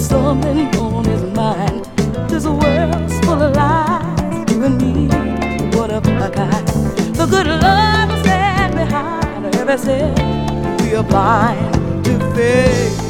there's on his mind. This world's full of lies. You and me, what? The good love behind every sin. We are blind to faith.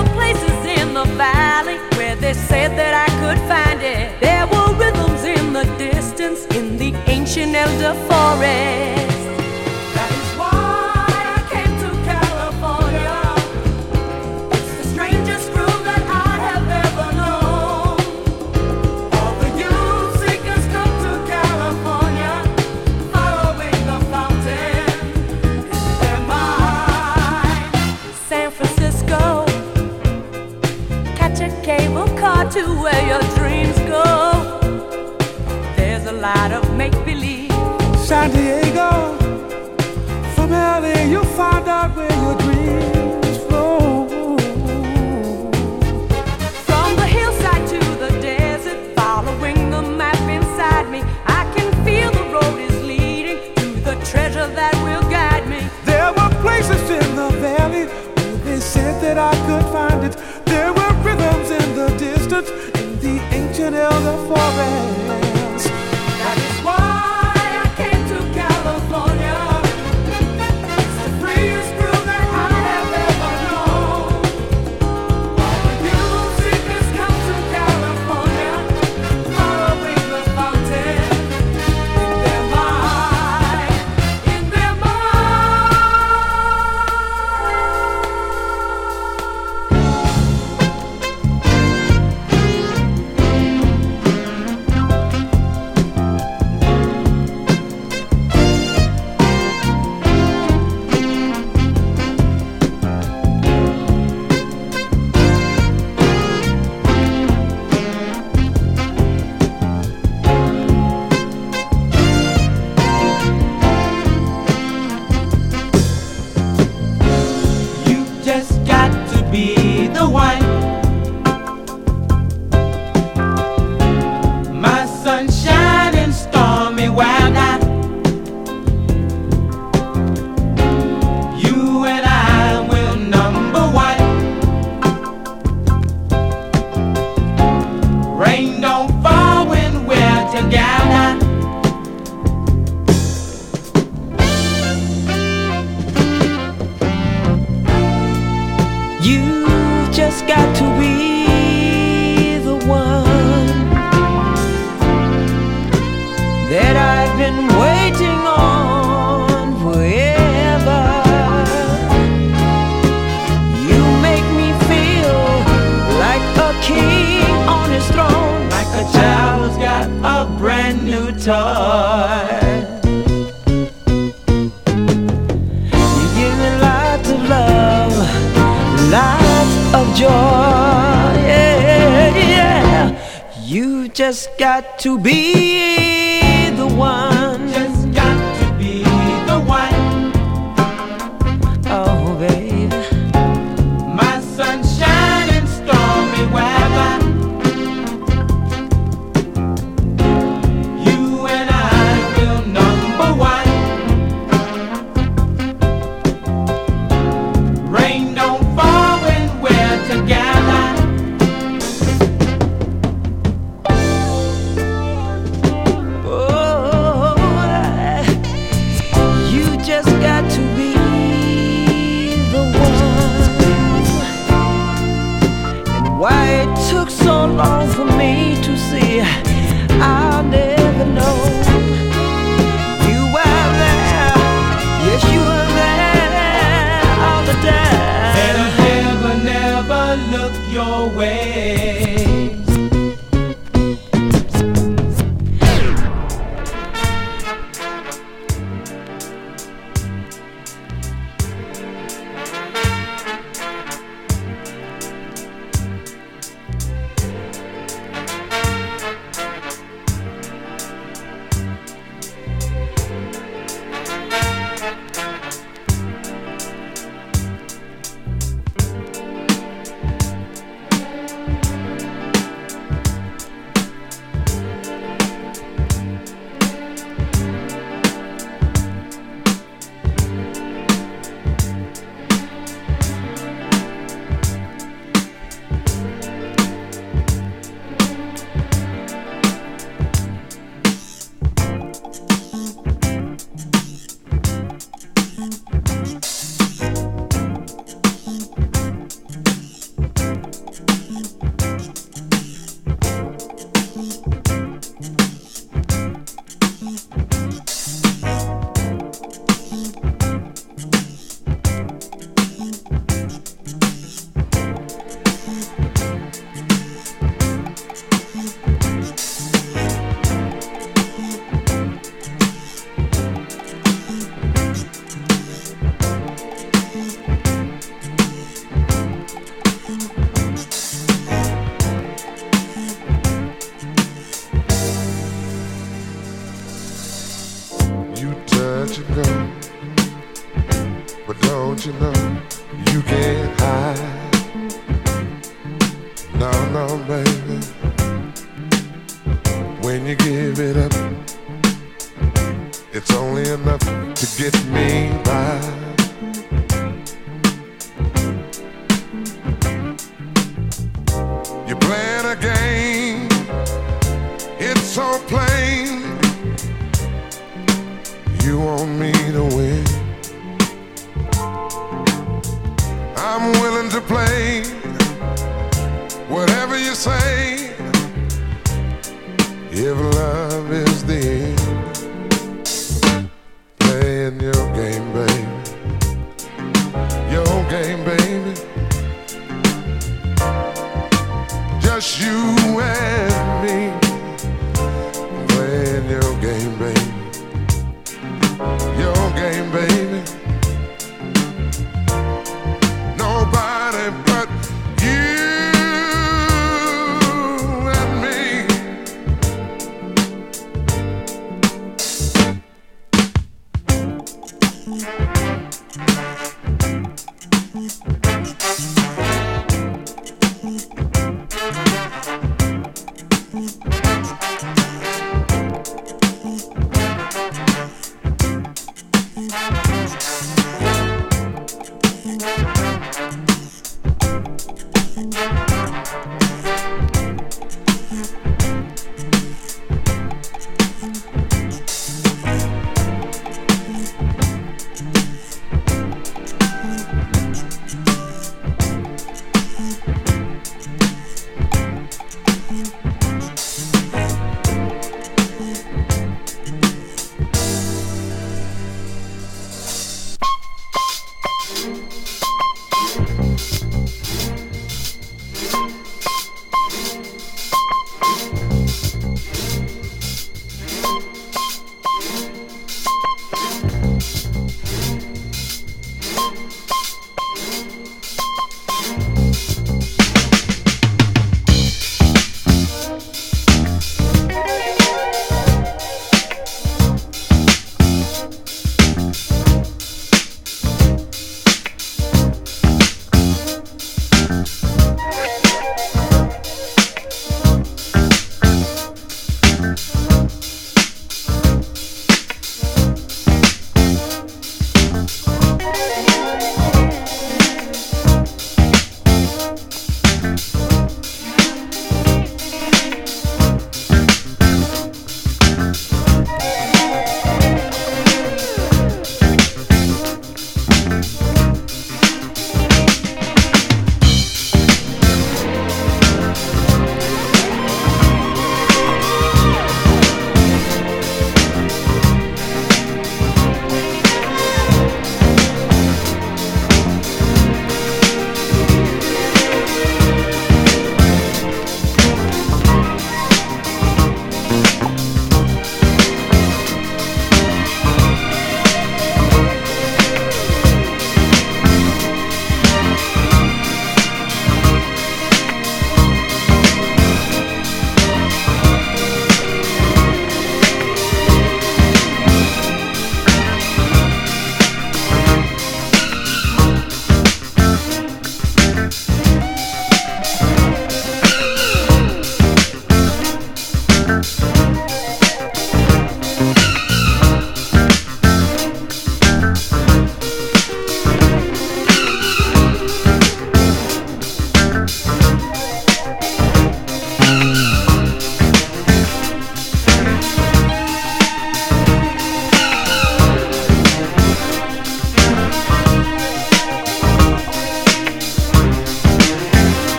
places in the valley where they said that I could find it. There were rhythms in the distance in the ancient elder forest. to where your dreams go. There's a lot of make believe. San Diego, from LA, you'll find out where your dreams flow. From the hillside to the desert, following the map inside me, I can feel the road is leading to the treasure that will guide me. There were places in the valley where they said that I could in the ancient elder forest. to be.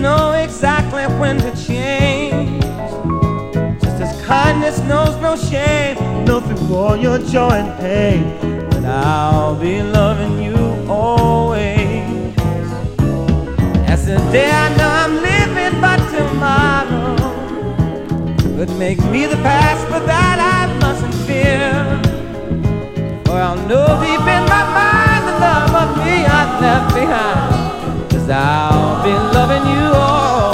know exactly when to change. Just as kindness knows no shame, nothing through your joy and pain. But I'll be loving you always. As the day I know I'm living, but tomorrow could make me the past, but that I mustn't fear. For I'll know deep in my mind the love of me I left behind. I've been loving you all.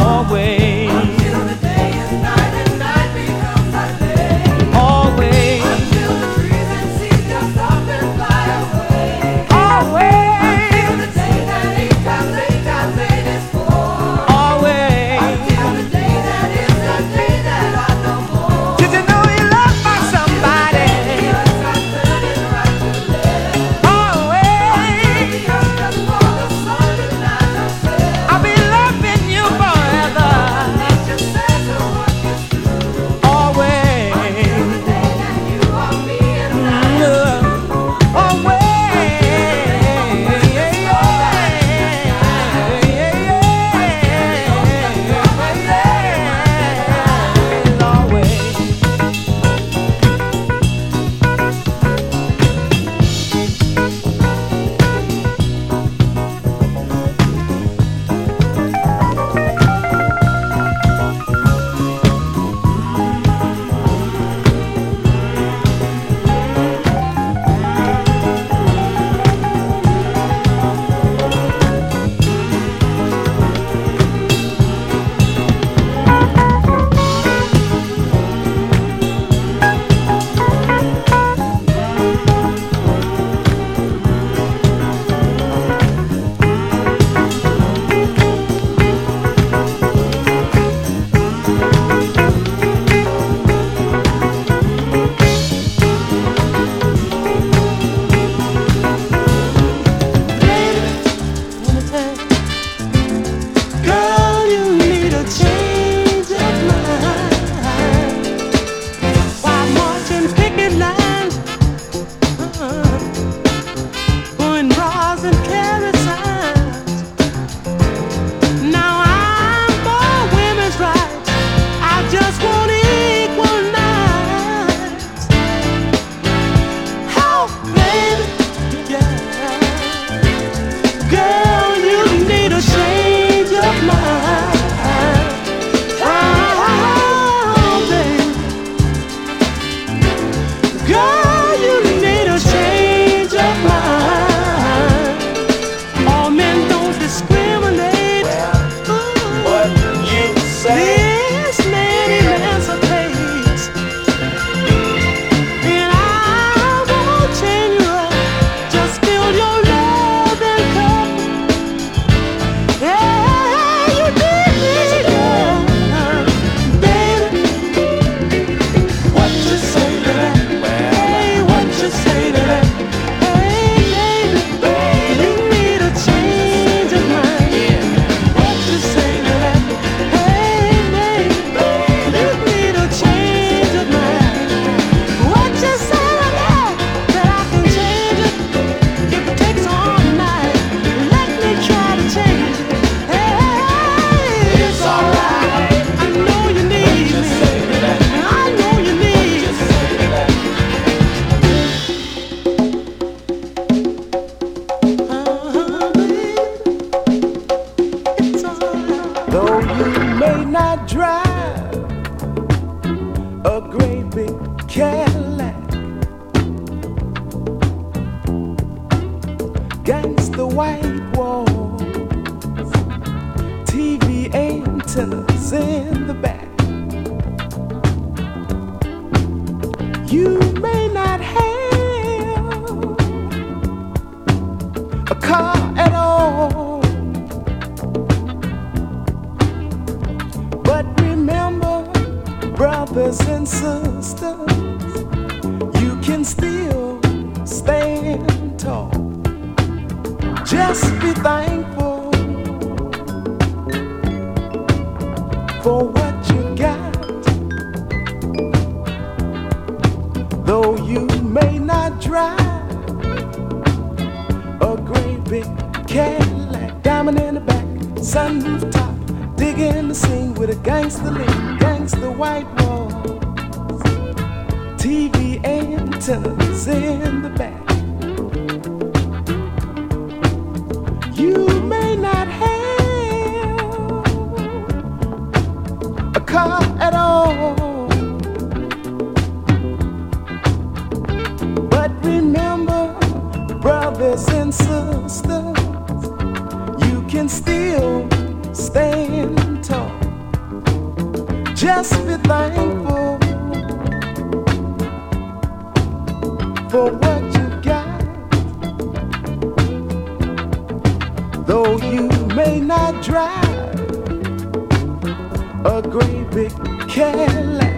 Brothers and sisters, you can still stand tall. Just be thankful for what you got. Though you may not drive a great big Cadillac, diamond in the back, sunroof top, digging the scene with a gangster lean, gangster white walls, TV antennas in the back. You may not have a car at all, but remember, brothers and sisters, you can still stand. Just be thankful for what you got. Though you may not drive a great big Cadillac,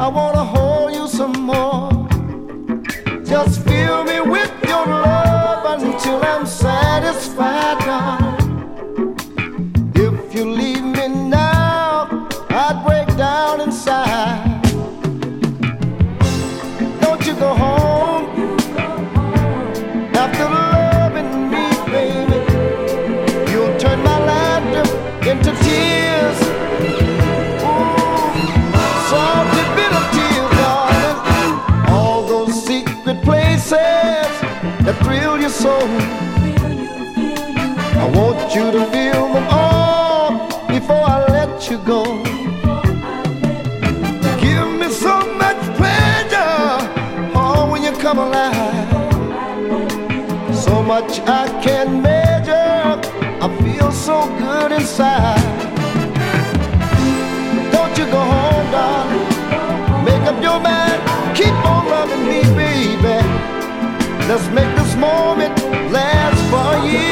I wanna soul. I want you to feel them all before I let you go. Give me so much pleasure, oh, when you come alive so much I can't measure. I feel so good inside. Don't you go home, darling. Make up your mind. Keep on loving me, baby. Let's make moment last for a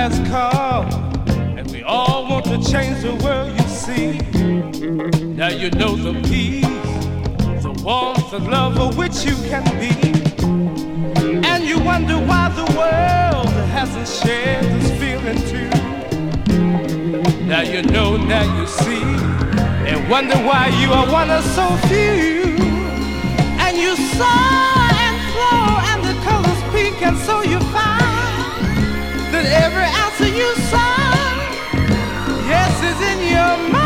has come, and we all want to change the world, you see. Now you know the peace, the warmth, the love of which you can be. And you wonder why the world hasn't shared this feeling too. Now you know, now you see, and wonder why you are one of so few. And you saw you saw, yes, it's in your mind.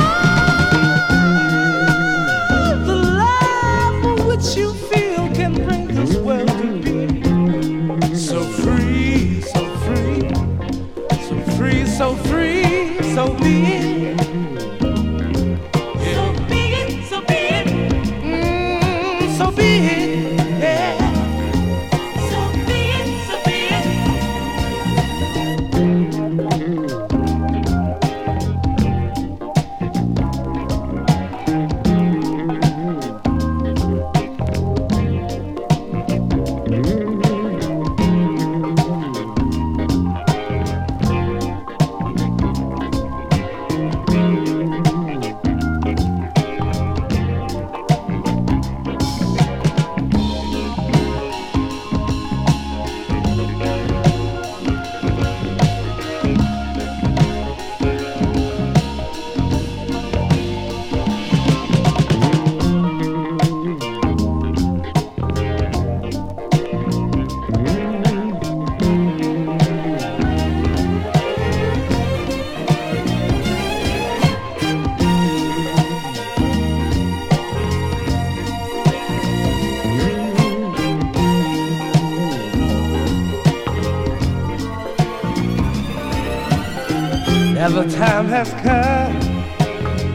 The time has come.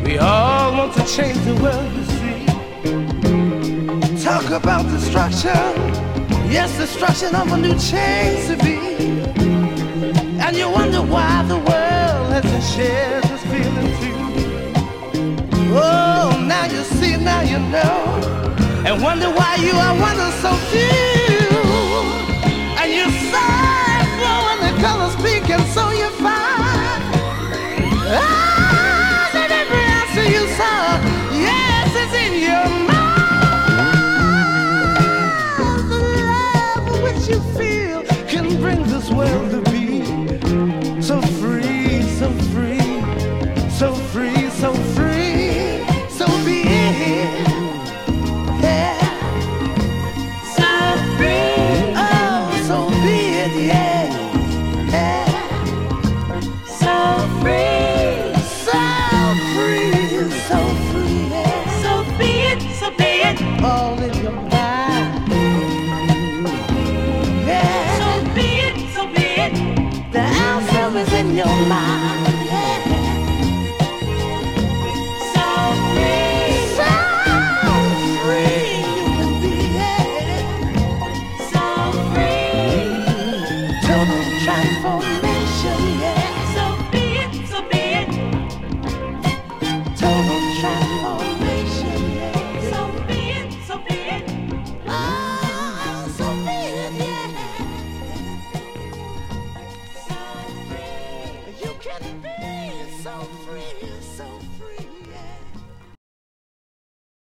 We all want to change the world, you see. Talk about destruction. Yes, destruction of a new change to be. And you wonder why the world hasn't shared this feeling too. Oh, now you see, now you know. And wonder why you are of so few.